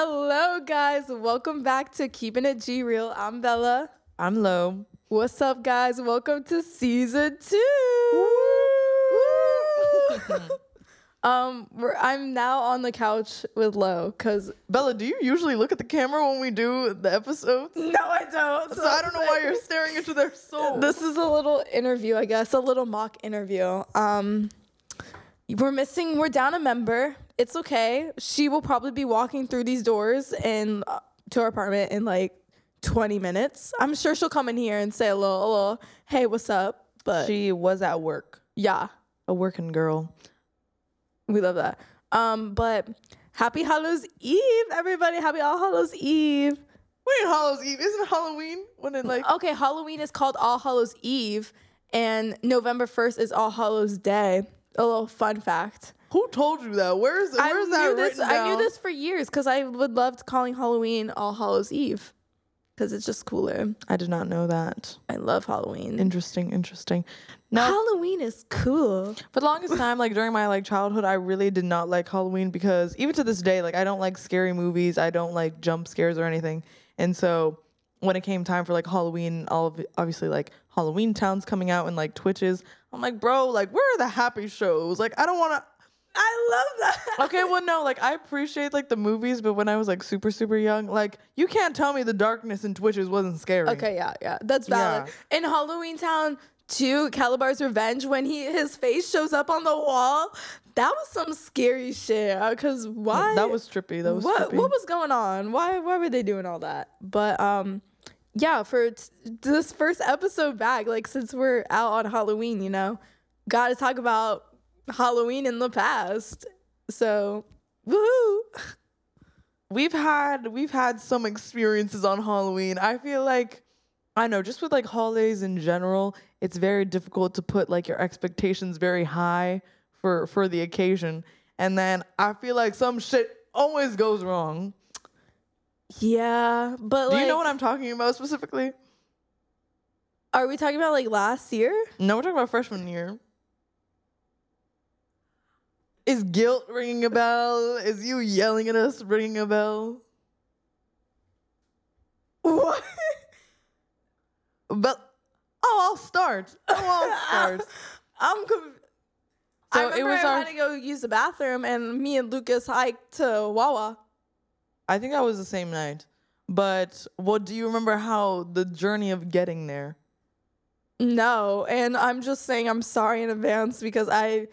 Hello, guys. Welcome back to Keeping It G Real. I'm Bella. I'm Lo. What's up, guys? Welcome to season two. um, we're, I'm now on the couch with Lo because Bella, do you usually look at the camera when we do the episodes? no, I don't. So I don't know why you're staring into their soul. This is a little interview, I guess, a little mock interview. Um, we're missing. We're down a member. It's okay. She will probably be walking through these doors and uh, to our apartment in like 20 minutes. I'm sure she'll come in here and say a little, a little, hey, what's up? But she was at work. yeah, A working girl. we love that. Um, but happy Hallows Eve, everybody. Happy All Hallows Eve. Wait, Hallows Eve. Isn't Halloween? When it like Okay, Halloween is called All Hallows Eve, and November 1st is All Hallows Day. A little fun fact. who told you that? Where's I where's knew that this. written I knew this for years because I would loved calling Halloween All Hallows Eve because it's just cooler. I did not know that. I love Halloween. Interesting, interesting. No, Halloween is cool. for the longest time, like during my like childhood, I really did not like Halloween because even to this day, like I don't like scary movies. I don't like jump scares or anything. And so when it came time for like Halloween, all of obviously like Halloween Town's coming out and like Twitches, I'm like, bro, like where are the happy shows? Like I don't want to. I love that. Okay, well, no, like I appreciate like the movies, but when I was like super, super young, like you can't tell me the darkness in Twitches wasn't scary. Okay, yeah, yeah, that's valid. In Halloween Town 2, Kalabar's Revenge, when he his face shows up on the wall, that was some scary shit. Cause why? that was trippy. That was what trippy. what was going on? Why why were they doing all that? But um, yeah, for t- this first episode back, like since we're out on Halloween, you know, got to talk about Halloween in the past. So, woohoo! we've had we've had some experiences on Halloween. I feel like I know just with like holidays in general, it's very difficult to put like your expectations very high for for the occasion. And then I feel like some shit always goes wrong. Yeah, but Do like, you know what I'm talking about specifically? are we talking about like last year? No, we're talking about freshman year. Is Gilt ringing a bell? Is you yelling at us ringing a bell? What? But oh, I'll start. Oh, I'll start. I'm. Conf- So I it remember was I our- had to go use the bathroom, and me and Lucas hiked to Wawa. I think that was the same night. But what do you remember how the journey of getting there? No, and I'm just saying I'm sorry in advance because I.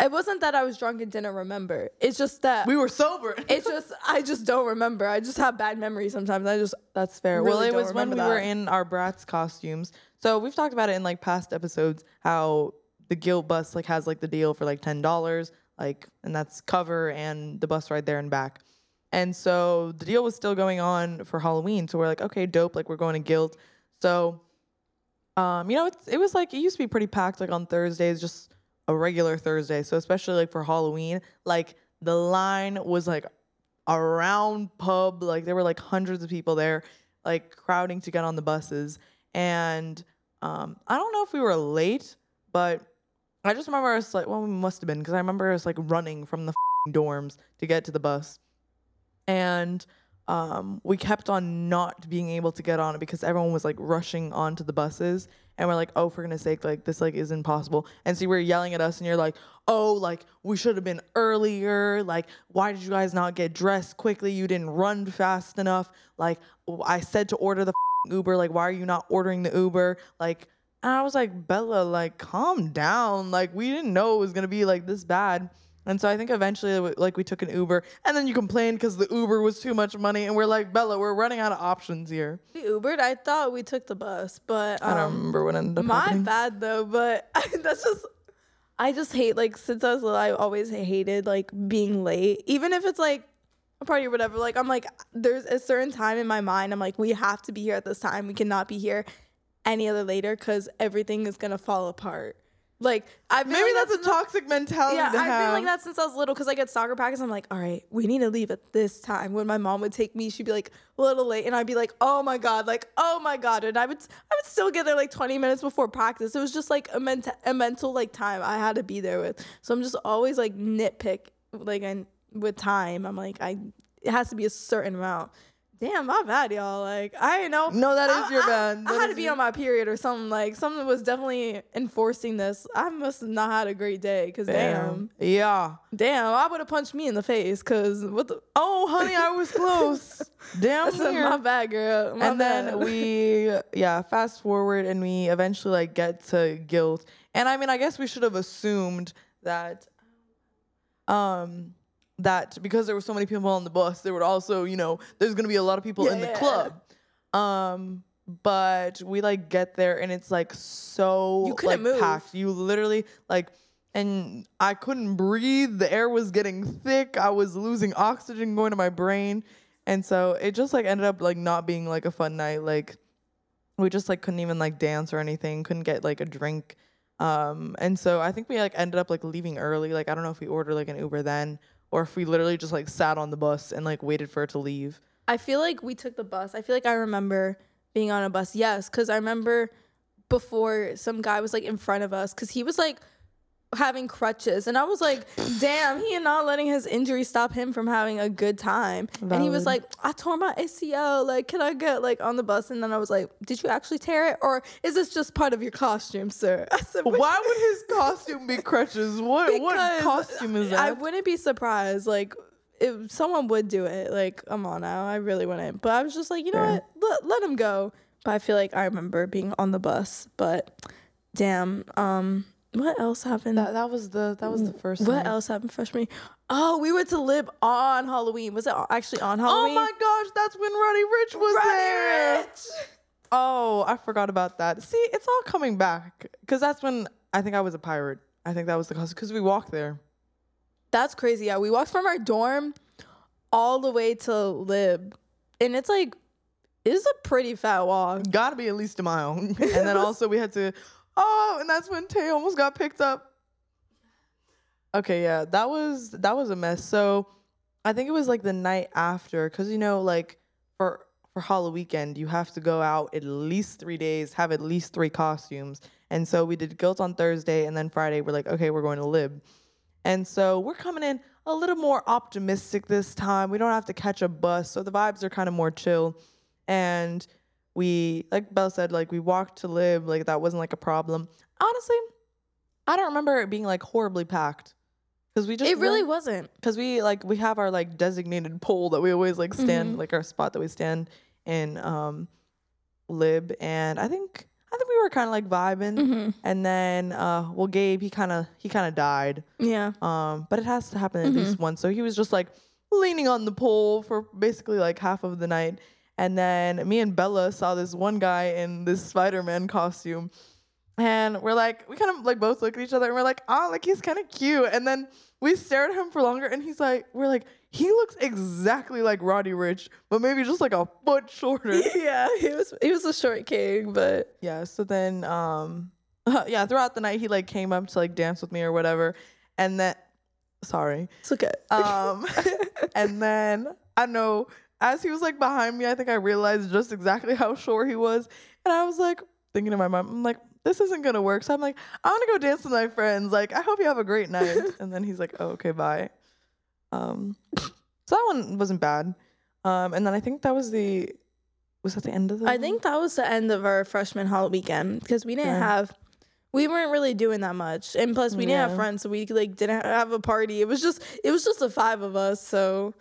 It wasn't that I was drunk and didn't remember. It's just that We were sober. it's just I just don't remember. I just have bad memories sometimes. I just That's fair. well, really it was when we remember were in our brats costumes. So we've talked about it in like past episodes how the Gilt bus like has like the deal for like ten dollars, like and that's cover and the bus ride there and back. And so the deal was still going on for Halloween. So we're like, okay, dope. Like we're going to Gilt. So, um, you know, it's, it was like it used to be pretty packed like on Thursdays, just a regular Thursday. So especially like for Halloween, like the line was like around pub. Like there were like hundreds of people there, like crowding to get on the buses. And um, I don't know if we were late, but I just remember us like, well, we must have been because I remember us like running from the dorms to get to the bus, and um, we kept on not being able to get on it because everyone was like rushing onto the buses, and we're like, oh, for goodness sake, like this like is impossible possible. And so were yelling at us, and you're like, oh, like we should have been earlier. Like, why did you guys not get dressed quickly? You didn't run fast enough. Like, I said to order the Uber. Like, why are you not ordering the Uber? Like, and I was like, Bella, like, calm down. Like, we didn't know it was gonna be like this bad. And so I think eventually, like, we took an Uber, and then you complained because the Uber was too much money, and we're like, Bella, we're running out of options here. we Ubered. I thought we took the bus, but um, I don't remember what ended up My happening. bad though, but that's just I just hate like since I was little, I always hated like being late, even if it's like a party or whatever. Like I'm like, there's a certain time in my mind. I'm like, we have to be here at this time. We cannot be here any other later because everything is gonna fall apart. Like I've been Maybe like that's that a toxic mentality yeah, I've have. been like that since I was little because I get soccer practice, I'm like, all right, we need to leave at this time. When my mom would take me, she'd be like a little late, and I'd be like, oh my god, like oh my god, and I would I would still get there like 20 minutes before practice. It was just like a mental a mental like time I had to be there with. So I'm just always like nitpick like and with time. I'm like I it has to be a certain amount. Damn, my bad, y'all. Like I know. No, that is I- your I- bad. I had to be your- on my period or something. Like something was definitely enforcing this. I must have not had a great day. Cause damn, Yeah. damn, I would have punched me in the face. Cause what the? Oh, honey, I was close. Damn said, my bad, girl. My and then we yeah fast forward and we eventually like get to Gilt and i mean i guess we should have assumed that um that because there were so many people on the bus there would also you know there's gonna be a lot of people in the Yeah. club. Um but we like get there and it's like so You couldn't like move. packed you literally like and i couldn't breathe. The air was getting thick. I was losing oxygen going to my brain. And so it just like ended up like not being like a fun night. Like we just like couldn't even like dance or anything couldn't get like a drink. Um and so i think we like ended up like leaving early. Like i don't know if we ordered like an uber then or if we literally just like sat on the bus and like waited for it to leave I feel like we took the bus. I feel like I remember being on a bus. Yes, because I remember before some guy was like in front of us because he was like having crutches, and I was like, "Damn, he is not letting his injury stop him from having a good time." And he was like, "I tore my ACL. Like, can I get like on the bus?" And then I was like, "Did you actually tear it, or is this just part of your costume, sir?" I said, why would his costume be crutches what what costume is that? I wouldn't be surprised. Like, if someone would do it, like, come on now, I really wouldn't. But I was just like, you know Fair. what? Let, let him go. But I feel like I remember being on the bus. But damn, um, what else happened? that, that was the that was the first what night. else happened freshman? Oh, we went to Lib on Halloween. Was it actually on oh Halloween? oh my gosh that's when Roddy Ricch was Roddy there Ricch! Oh, I forgot about that. See, it's all coming back because that's when I think I was a pirate. I think that was the cause because we walked there. That's crazy. Yeah, we walked from our dorm all the way to Lib, and it's like it's a pretty fat walk. Got to be at least a mile. and then also we had to. Oh, and that's when Tay almost got picked up. Okay, yeah, that was that was a mess. So, I think it was like the night after because you know, like for for Halloween weekend, you have to go out at least three days, have at least three costumes. And so we did Gilt on Thursday, and then Friday we're like, okay, we're going to lib. And so we're coming in a little more optimistic this time. We don't have to catch a bus, so the vibes are kind of more chill. And we, like Belle said, like we walked to lib, like that wasn't like a problem. Honestly, I don't remember it being like horribly packed because we just It really wasn't. because we like we have our like designated pole that we always like stand Mhm. like our spot that we stand in um lib and i think i think we were kind of like vibing Mm-hmm. and then uh well gabe he kind of he kind of died Yeah. um but it has to happen at Mm-hmm. least once so he was just like leaning on the pole for basically like half of the night and then me and bella saw this one guy in this spider-man costume. And we're like we kind of like both look at each other and we're like oh like he's kind of cute. And then we stare at him for longer and he's like we're like he looks exactly like Roddy Ricch but maybe just like a foot shorter. Yeah, he was he was a short king, but yeah so then um yeah throughout the night he like came up to like dance with me or whatever. And then sorry. It's okay. um and then i know as he was like behind me i think i realized just exactly how short he was and i was like thinking to my mom i'm like this isn't gonna work so i'm like i want to go dance with my friends like i hope you have a great night and then he's like oh okay bye um so that one wasn't bad um and then i think that was the was that the end of the I think that was the end of our freshman hall weekend because we didn't Yeah. have we weren't really doing that much. And plus we didn't have friends, so we like didn't have a party. It was just it was just the five of us. So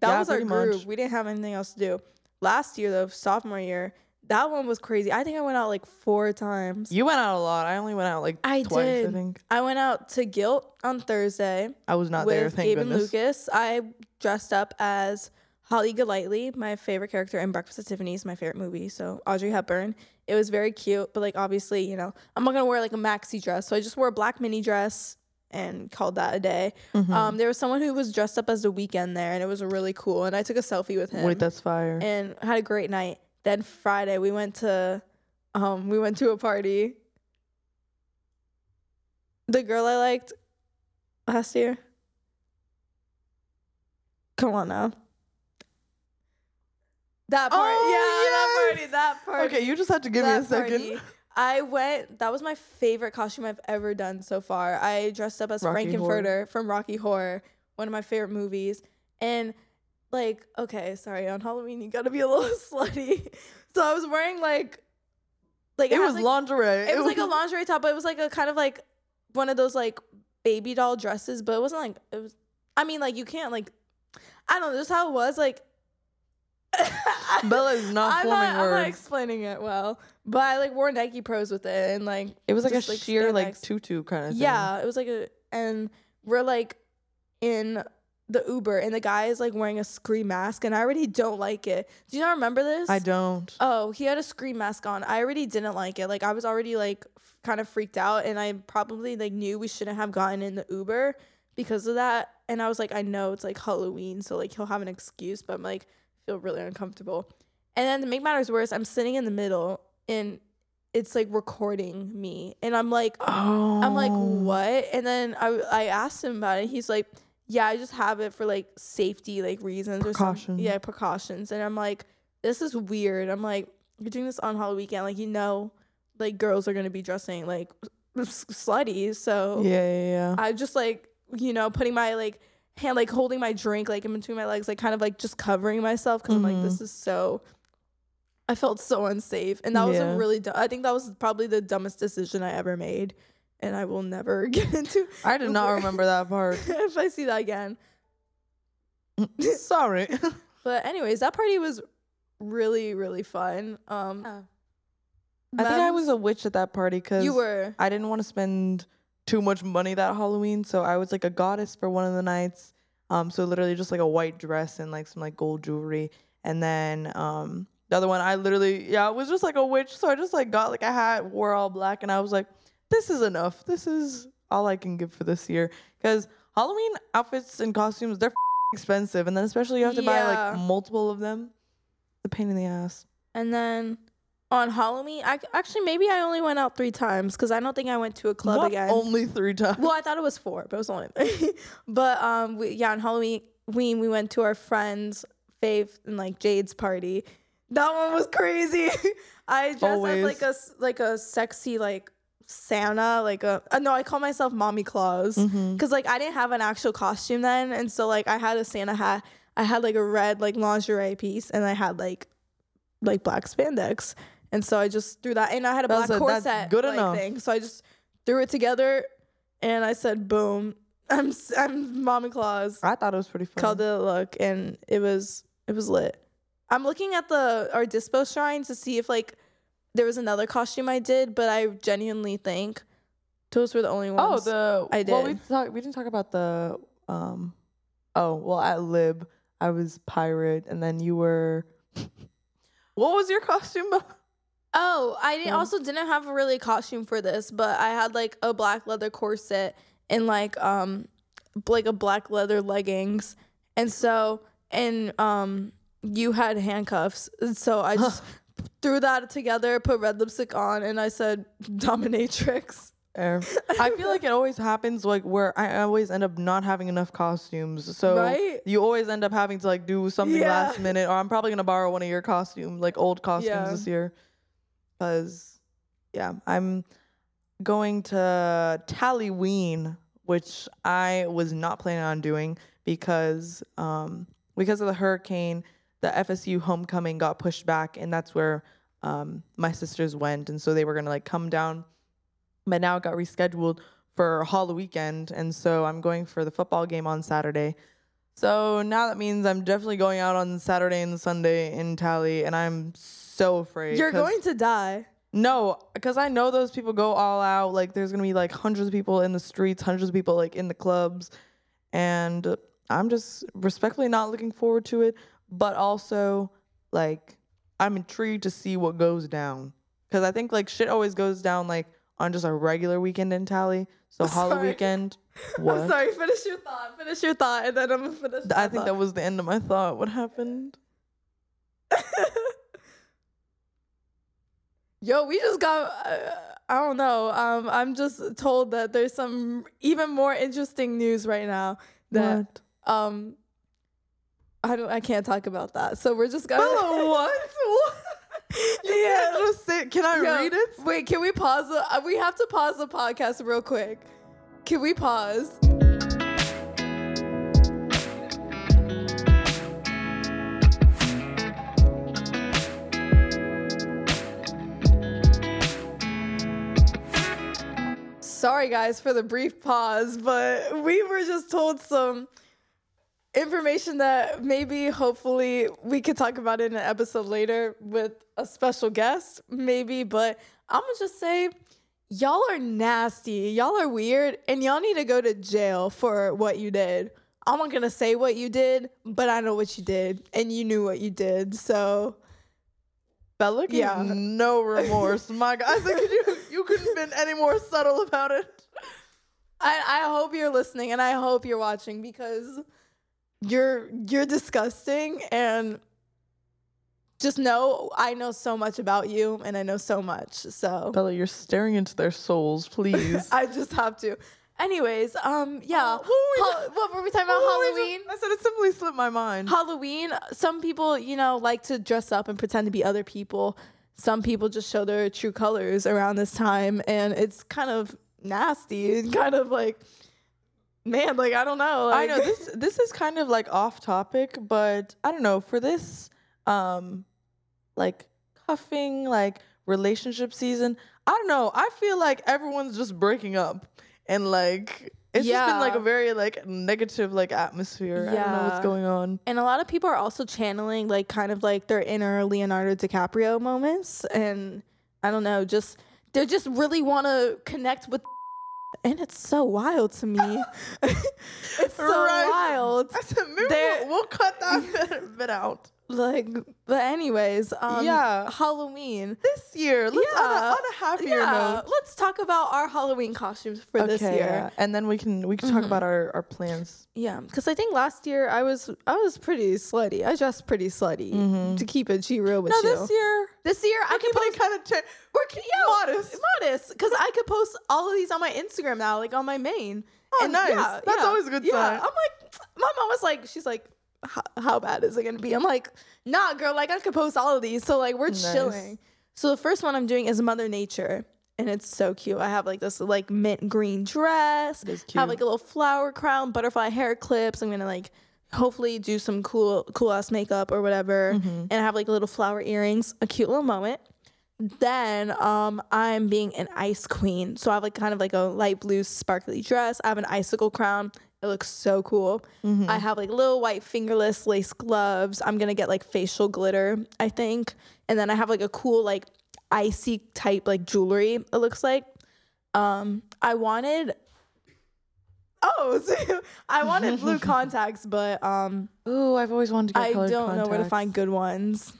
that Yeah, was our group. much. We didn't have anything else to do. Last year though, sophomore year, that one was crazy. I think I went out like four times. you went out a lot i only went out like I twice i did. think I went out to Gilt on Thursday. i was not with there thank Gabe goodness and Lucas. I dressed up as Holly Golightly, my favorite character in Breakfast at Tiffany's, my favorite movie. So Audrey Hepburn. It was very cute, but like obviously, you know, I'm not gonna wear like a maxi dress, so I just wore a black mini dress and called that a day. Mhm. Um, there was someone who was dressed up as the Weeknd there, and it was really cool. And I took a selfie with him wait that's fire and had a great night. Then Friday we went to, um, we went to a party. The girl I liked last year. Come on now. That part, Oh, yeah, that party, that party. okay you just have to give me a second party. I went. That was my favorite costume I've ever done so far. I dressed up as Rocky Horror. From Rocky Horror, one of my favorite movies, and like okay, sorry, on Halloween you gotta be a little slutty. So I was wearing like like It had, was like, lingerie. It was like a lingerie top, but it was like a kind of like one of those like baby doll dresses, but it wasn't like it was. I mean, like you can't like I don't know. Just how it was like. Bella's not I'm forming not, I'm not explaining it well, but I like wore Nike Pros with it, and like It was like just, a sheer like tutu kind of thing. Yeah, it was like a, and we're like in the Uber, and the guy is like wearing a scream mask, and I already don't like it. Do you not remember this? I don't. Oh, he had a scream mask on. I already didn't like it. Like I was already like f- kind of freaked out, and I probably like knew we shouldn't have gotten in the Uber because of that. And I was like, I know it's like Halloween, so like he'll have an excuse, but I'm like feel really uncomfortable. And then to make matters worse, I'm sitting in the middle, and it's like recording me, and I'm like, Oh. I'm like, oh. what? And then I I asked him about it. He's like, yeah, I just have it for like safety like reasons or Precautions. something. Yeah, precautions. And I'm like, this is weird. I'm like, you're doing this on Halloween weekend. Like, you know, like girls are gonna be dressing like slutty. So Yeah, yeah, yeah. I just like, you know, putting my like hand like holding my drink like in between my legs, like kind of like just covering myself because I'm like, this is so. I felt so unsafe, and that was a really. Du- I think that was probably the dumbest decision I ever made, and I will never get into. I did not remember that part. if I see that again. Sorry. But anyways, that party was really really fun. Um, I think I was a witch at that party because you were I didn't want to spend too much money that Halloween, so I was like a goddess for one of the nights. Um, so literally just like a white dress and like some like gold jewelry, and then um the other one I literally yeah it was just like a witch, so I just like got like a hat, wore all black, and I was like, this is enough. This is all I can give for this year because Halloween outfits and costumes they're expensive, and then especially you have to buy like multiple of them. The pain in the ass. And then on Halloween, I actually maybe I only went out three times because I don't think I went to a club Not again. Only three times. well, I thought it was four, but it was only three. but um, we, yeah, on Halloween we we went to our friends Faith and like Jade's party. That one was crazy. I dressed Always. as like a like a sexy like Santa, like a uh, no, I call myself Mommy Claus because like I didn't have an actual costume then, and so like I had a Santa hat. I had like a red like lingerie piece, and I had like like black spandex, and so I just threw that, and I had a That black was a- that's corset good like, enough. thing. So I just threw it together, and I said, "Boom, I'm s- I'm Mommy Claus." I thought it was pretty fun. Called it a look, and it was it was lit. I'm looking at the our dispo shrine to see if like there was another costume I did, but I genuinely think those were the only Oh, ones. the I Well, we did. talk, we didn't talk about the um. Oh well, at Lib, I was pirate, and then you were. what was your costume? Oh, I didn't, Um, also didn't have a really costume for this, but I had like a black leather corset and like um like a black leather leggings, and so and um you had handcuffs, and so I just threw that together, put red lipstick on, and I said dominatrix. Fair. I feel like it always happens like where I always end up not having enough costumes. So Right? you always end up having to like do something Yeah. last minute, or I'm probably gonna borrow one of your costumes, like old costumes Yeah. this year. Cause yeah, I'm going to Tallyween, which I was not planning on doing because um because of the hurricane, the FSU homecoming got pushed back, and that's where um my sisters went, and so they were gonna like come down but now it got rescheduled for Hall weekend, and so I'm going for the football game on Saturday. So now that means I'm definitely going out on Saturday and Sunday in Tally, and I'm so afraid. You're going to die. no, because I know those people go all out. Like there's gonna be like hundreds of people in the streets, hundreds of people like in the clubs, and I'm just respectfully not looking forward to it. But also, like, I'm intrigued to see what goes down because I think like shit always goes down like on just a regular weekend in Tally. So Sorry. weekend, I'm what? sorry. Finish your thought. Finish your thought, and then I'm gonna finish. I think thought. that was the end of my thought. What happened? Yo, we just got. Uh, I don't know. Um, I'm just told that there's some even more interesting news right now that What? um, I don't. I can't talk about that. So we're just gonna. Bella, what? what? You Yeah. can't just say. Can I Yo, read it? Wait, can we pause? The, uh, we have to pause the podcast real quick. Can we pause? Sorry guys for the brief pause, but we were just told some information that maybe hopefully we could talk about in an episode later with a special guest, maybe, but I'm gonna just say y'all are nasty. Y'all are weird and y'all need to go to jail for what you did. I'm not gonna say what you did, but I know what you did and you knew what you did. So Bella Yeah. no remorse. My God, I think you you couldn't have been any more subtle about it. I, I hope you're listening and I hope you're watching because you're you're disgusting and just know I know so much about you and I know so much. So Bella, you're staring into their souls, please. I just have to. Anyways, um yeah. Who are we- Hal- what were we talking about? What were we Halloween? just- I said it simply slipped my mind. Halloween, some people, you know, like to dress up and pretend to be other people. Some people just show their true colors around this time and it's kind of nasty and kind of like man, like I don't know. I know this this is kind of like off topic, but I don't know for this um like cuffing like relationship season. I don't know. I feel like everyone's just breaking up and like it's just been like a very like negative like atmosphere. I don't know what's going on. And a lot of people are also channeling like kind of like their inner Leonardo DiCaprio moments. And I don't know, just they just really want to connect with and it's so wild to me. it's so Right. wild. I said maybe we'll, we'll cut that bit out. Like but anyways, um Yeah. Halloween. This year, let's on, a, Yeah. on a happier Yeah, note. let's talk about our Halloween costumes for this year. yeah. and then we can we can talk about our, our plans. Yeah, because I think last year I was I was pretty slutty. I dressed pretty slutty to keep it G real with No, you. this year This year I can keep post kind of cha- we're c- yo, modest. modest, because I could post all of these on my Instagram now, like on my main. Oh, nice. That's always a good yeah. sign. I'm like, my mom was like, she's like, "How- how bad is it gonna be? I'm like, nah, girl, like I could post all of these, so like we're Nice. chilling. So the first one I'm doing is Mother Nature. And it's so cute. I have like this like mint green dress. Have like a little flower crown, butterfly hair clips. I'm gonna like hopefully do some cool cool ass makeup or whatever. Mm-hmm. And I have like little flower earrings. A cute little moment. Then um I'm being an ice queen. So I have like kind of like a light blue sparkly dress. I have an icicle crown. It looks so cool. Mm-hmm. I have like little white fingerless lace gloves. I'm gonna get like facial glitter, I think. And then I have like a cool like icy type like jewelry, it looks like. Um I wanted Oh, so I wanted blue contacts, but um Ooh, I've always wanted to get I don't know where to find good ones.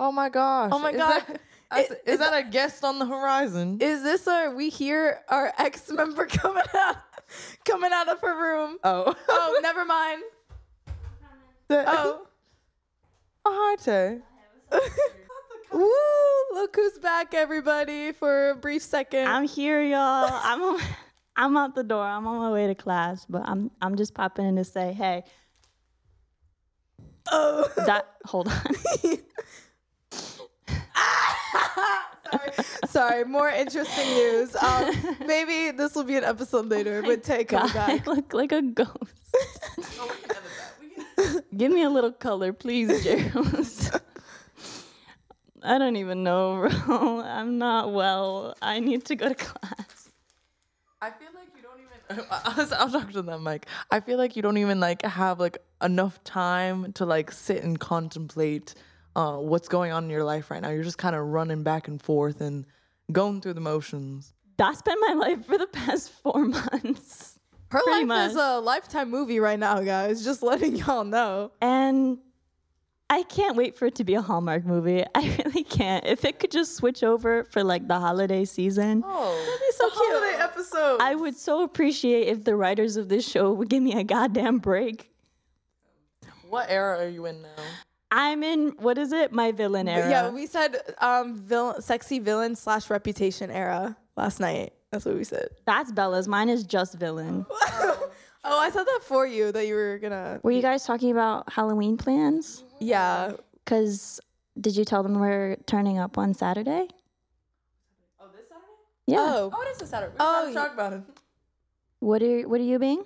Oh my gosh. Oh my Is God. That, Is- is is that a guest on the horizon? Is this our we hear our ex member coming out coming out of her room? oh. Oh, never mind. Oh. Oh, hi, Tay. Woo! Look who's back, everybody, for a brief second. I'm here, y'all. I'm on, I'm out the door. I'm on my way to class, but I'm I'm just popping in to say, hey, oh. that hold on. sorry. sorry, more interesting news. Um, maybe this will be an episode later with Tay coming God, back. I look like a ghost. Give me a little color, please, Gerald. I don't even know, bro. I'm not well. I need to go to class. I feel like you don't even. I'll, I'll talk to them, Mike. I feel like you don't even like have like enough time to like sit and contemplate uh, what's going on in your life right now. You're just kind of running back and forth and going through the motions. That's been my life for the past four months. Her Pretty life is a lifetime movie right now, guys. Just letting y'all know. And I can't wait for it to be a Hallmark movie. I really can't. If it could just switch over for like the holiday season, Oh, that'd be so cute. Holiday episode. I would so appreciate if the writers of this show would give me a goddamn break. what era are you in now? I'm in what is it? My villain era. Yeah, we said um villain sexy villain slash reputation era last night. That's what we said. That's Bella's. Mine is just villain. Oh, I said that for you that you were gonna Were you guys talking about Halloween plans? Yeah. Cause did you tell them we're turning up on Saturday? Oh, this Saturday? Yeah. Oh. Oh, it is a Saturday. We Oh, oh, talk about it. What are what are you being?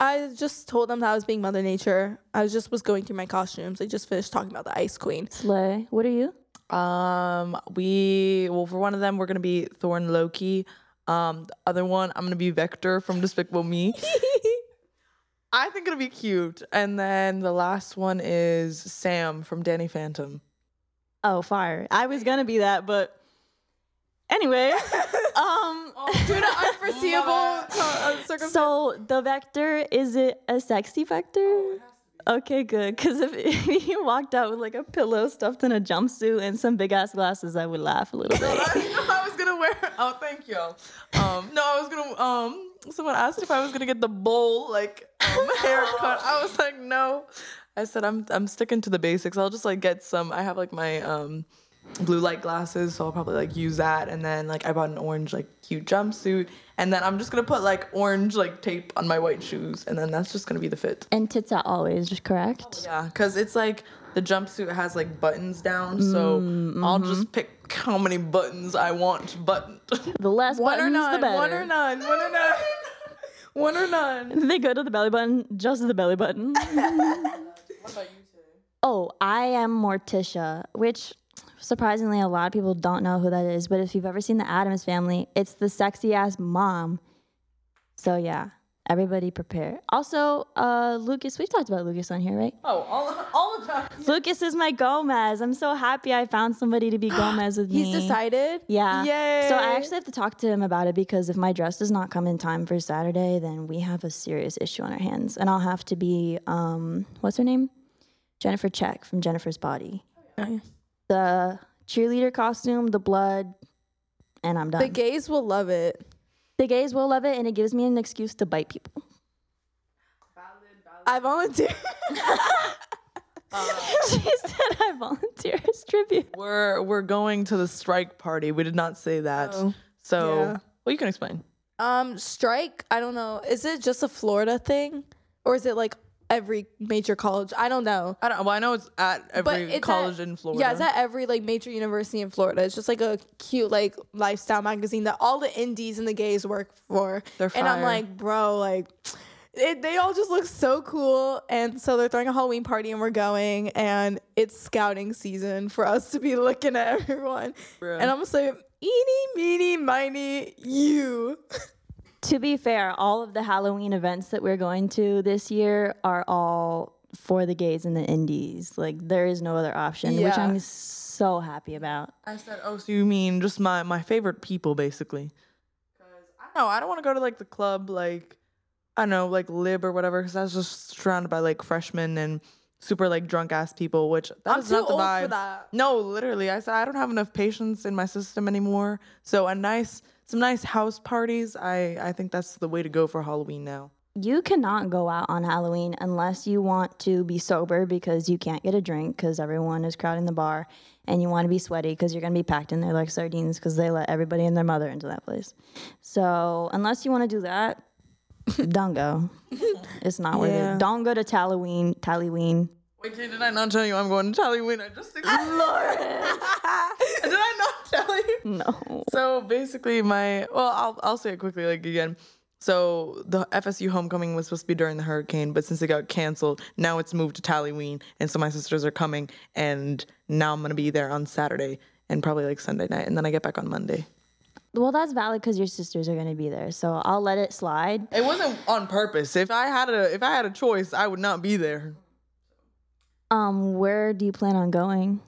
I just told them that I was being Mother Nature. I just was going through my costumes. I just finished talking about the Ice Queen. Slay. What are you? Um, we well for one of them we're gonna be Thorn Loki. Um, the other one, I'm gonna be Vector from Despicable Me. I think it'll be cute. And then the last one is Sam from Danny Phantom. Oh, fire! I was gonna be that, but anyway. um. Due to unforeseeable uh, circumstances. So the vector is it a sexy vector? Okay, good. Because if, if he walked out with like a pillow stuffed in a jumpsuit and some big ass glasses, I would laugh a little bit. I was gonna wear. Oh, thank you. Um, no, I was gonna. Um, someone asked if I was gonna get the bowl like um, haircut. I was like, no. I said I'm I'm sticking to the basics. I'll just like get some. I have like my um blue light glasses, so I'll probably like use that. And then like I bought an orange like cute jumpsuit, and then I'm just gonna put like orange like tape on my white shoes, and then that's just gonna be the fit. and tits out always, just correct. Oh, yeah, because it's like the jumpsuit has like buttons down, mm, so I'll mm-hmm. just pick how many buttons I want buttoned. The less one or buttons, the none. better. One or none. One or none. One or none. They go to the belly button, just the belly button. What about you today? Oh, I am Morticia, which surprisingly a lot of people don't know who that is. But if you've ever seen the Addams Family, it's the sexy ass mom. So yeah, everybody prepare. Also, uh, Lucas, we've talked about Lucas on here, right? Oh, all, all the time. Lucas is my Gomez. I'm so happy I found somebody to be Gomez with me. He's decided. Yeah. Yay. So I actually have to talk to him about it because if my dress does not come in time for Saturday, then we have a serious issue on our hands. And I'll have to be um what's her name? Jennifer Check from Jennifer's Body. The cheerleader costume, the blood, and I'm done. The gays will love it. the gays will love it and it gives me an excuse to bite people. I volunteer. she said I volunteer as tribute. We're we're going to the strike party. We did not say that. Oh, so, yeah. well, you can explain. um, strike. I don't know. Is it just a Florida thing, or is it like every major college? I don't know. I don't. Well, I know it's at every it's college at- in Florida. Yeah, it's at every like major university in Florida. It's just like a cute like lifestyle magazine that all the indies and the gays work for. They're fire. and I'm like, bro, like it, they all just look so cool. And so they're throwing a Halloween party and we're going and it's scouting season for us to be looking at everyone. Bruh. And I'm gonna say, eeny, meeny, miny, you. To be fair, all of the Halloween events that we're going to this year are all for the gays and the indies. Like there is no other option, which I'm so happy about. I said, oh, so you mean just my my favorite people, basically? Because I don't know. I don't want to go to like the club, like I don't know, like lib or whatever, because I was just surrounded by like freshmen and super like drunk ass people, which that I'm is too not the old vibe. for that. No, literally, I said I don't have enough patience in my system anymore. So a nice, some nice house parties. I I think that's the way to go for Halloween now. You cannot go out on Halloween unless you want to be sober because you can't get a drink because everyone is crowding the bar and you want to be sweaty because you're going to be packed in there like sardines because they let everybody and their mother into that place. So, unless you want to do that, don't go. It's not worth Yeah. it. Don't go to Halloween, Halloween. Wait, did I not tell you I'm going to Halloween? I just did I not tell you? No. So basically, my well, I'll I'll say it quickly, like again. So the FSU homecoming was supposed to be during the hurricane, but since it got canceled, now it's moved to Halloween, and so my sisters are coming, and now I'm gonna be there on Saturday and probably like Sunday night, and then I get back on Monday. Well, that's valid because your sisters are going to be there. So, I'll let it slide. It wasn't on purpose. If I had a if I had a choice, I would not be there. Um, where do you plan on going?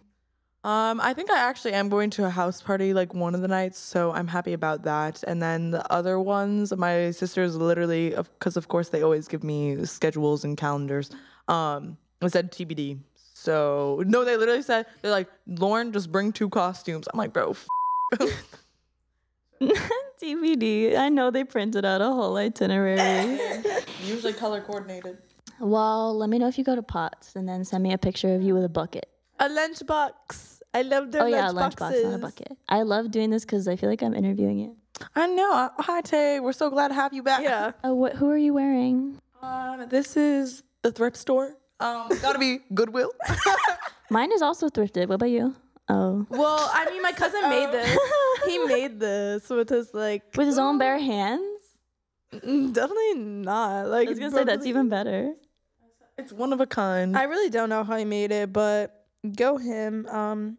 Um, I think I actually am going to a house party like one of the nights, so I'm happy about that. And then the other ones, my sisters literally, because of course they always give me schedules and calendars. Um, it said TBD. So no, they literally said they're like, Lauren, just bring two costumes. I'm like, bro, f- DVD. I know they printed out a whole itinerary. usually color coordinated. well, let me know if you go to Potts and then send me a picture of you with a bucket. A lunchbox. I love their oh, yeah, a lunchboxes. lunchbox, not a bucket. I love doing this because I feel like I'm interviewing you. I know. Hi Tay, we're so glad to have you back. Yeah. Oh, what, who are you wearing? Um, this is the thrift store. Um, gotta be Goodwill. Mine is also thrifted. What about you? Oh. Well, I mean, my cousin made this. He made this with his like. With his own bare hands? Mm, Definitely not. Like, I was going to say that's even better. it's one of a kind. I really don't know how he made it, but go him. Um,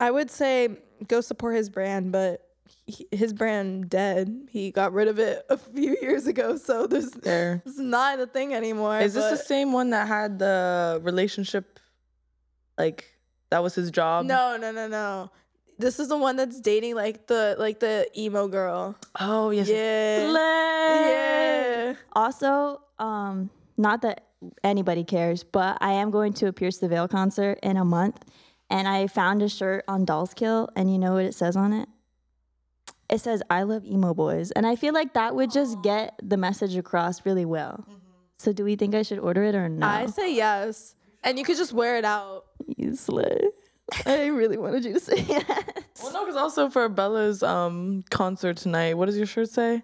I would say go support his brand, but he, his brand dead. He got rid of it a few years ago, so there's There. it's not a thing anymore. Is this the same one that had the relationship? Like that was his job. No, no, no, no. This is the one that's dating like the like the emo girl. Oh yes. Yeah. Slay. Yeah. Also, um, not that anybody cares, but I am going to a Pierce the Veil concert in a month, and I found a shirt on Dolls Kill, and you know what it says on it? It says "I love emo boys," and I feel like that would just get the message across really well. So, do we think I should order it or not? I say yes. And you could just wear it out. you slay. I really wanted you to say yes. Well, no, because also for Bella's um concert tonight, what does your shirt say?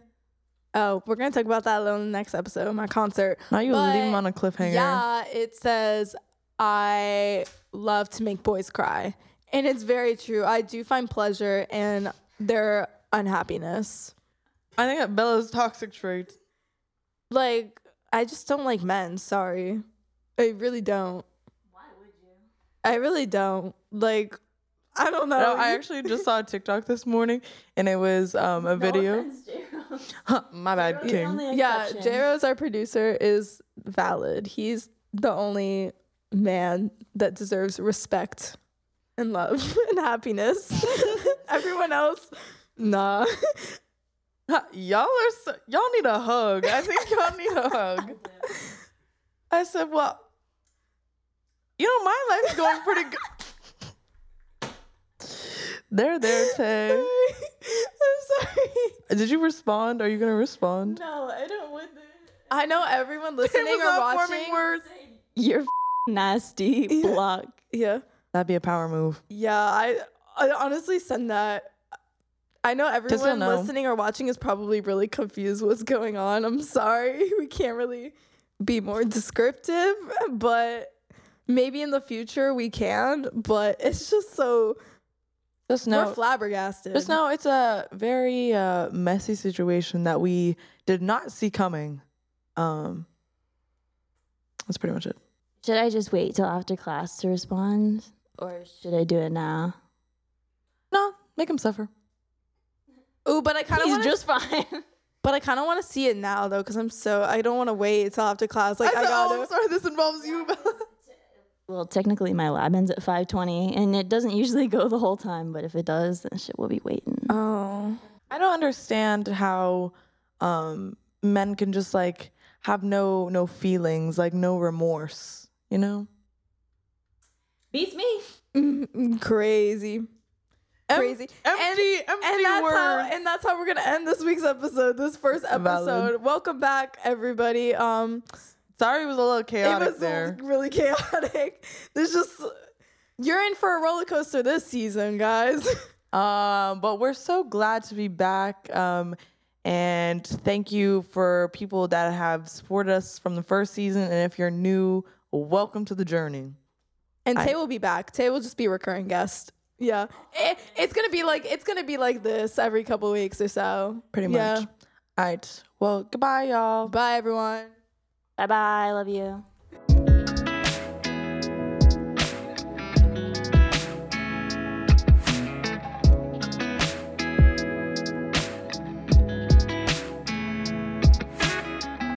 Oh, we're gonna talk about that in the next episode, my concert. Now you But, leave him on a cliffhanger. Yeah, it says I love to make boys cry. And it's very true. I do find pleasure in their unhappiness. I think that Bella's toxic trait. Like, I just don't like men, sorry. I really don't. Why would you? I really don't. Like, I don't know. No, I actually just saw a TikTok this morning, and it was um a video. My bad, King. yeah, exception. J Rose, our producer, is valid. He's the only man that deserves respect and love and happiness. Everyone else, nah. Y'all are so, y'all need a hug. I think y'all need a hug. I said, well, you know, my life's going pretty good. There, there, Tay. I'm sorry. Did you respond? Are you gonna respond? No, I don't want it. I know everyone listening was or watching. words. You're f- nasty. Yeah. Block. Yeah. That'd be a power move. Yeah, I, I honestly send that. I know everyone know. listening or watching is probably really confused what's going on. I'm sorry. We can't really be more descriptive, but maybe in the future we can, but it's just so Just we're flabbergasted. just know it's a very uh, messy situation that we did not see coming. Um, that's pretty much it. Should I just wait till after class to respond? Or should I do it now? No, make him suffer. Ooh, but I kind of He's just fine. but I kind of want to see it now though cuz I'm so I don't want to wait till after class. Like I, said, got oh, I'm sorry, this involves you. Bella." well, technically my lab ends at 5:20 and it doesn't usually go the whole time, but if it does, then shit will be waiting. Oh. I don't understand how um, men can just like have no no feelings, like no remorse. You know, Beats me. Crazy. Em- Crazy. empty, empty and that's words. how and that's how we're gonna end this week's episode this first episode Valid. welcome back everybody um Sorry, it was a little chaotic. it was there. really chaotic there's just you're in for a roller coaster this season guys Um, but we're so glad to be back. Um, and thank you for people that have supported us from the first season. And if you're new, welcome to the journey. and I- tay will be back tay will just be a recurring guest yeah it, it's gonna be like it's gonna be like this every couple weeks or so Pretty much. Yeah. much. All right. Well, goodbye, y'all. bye everyone Bye bye. I love you.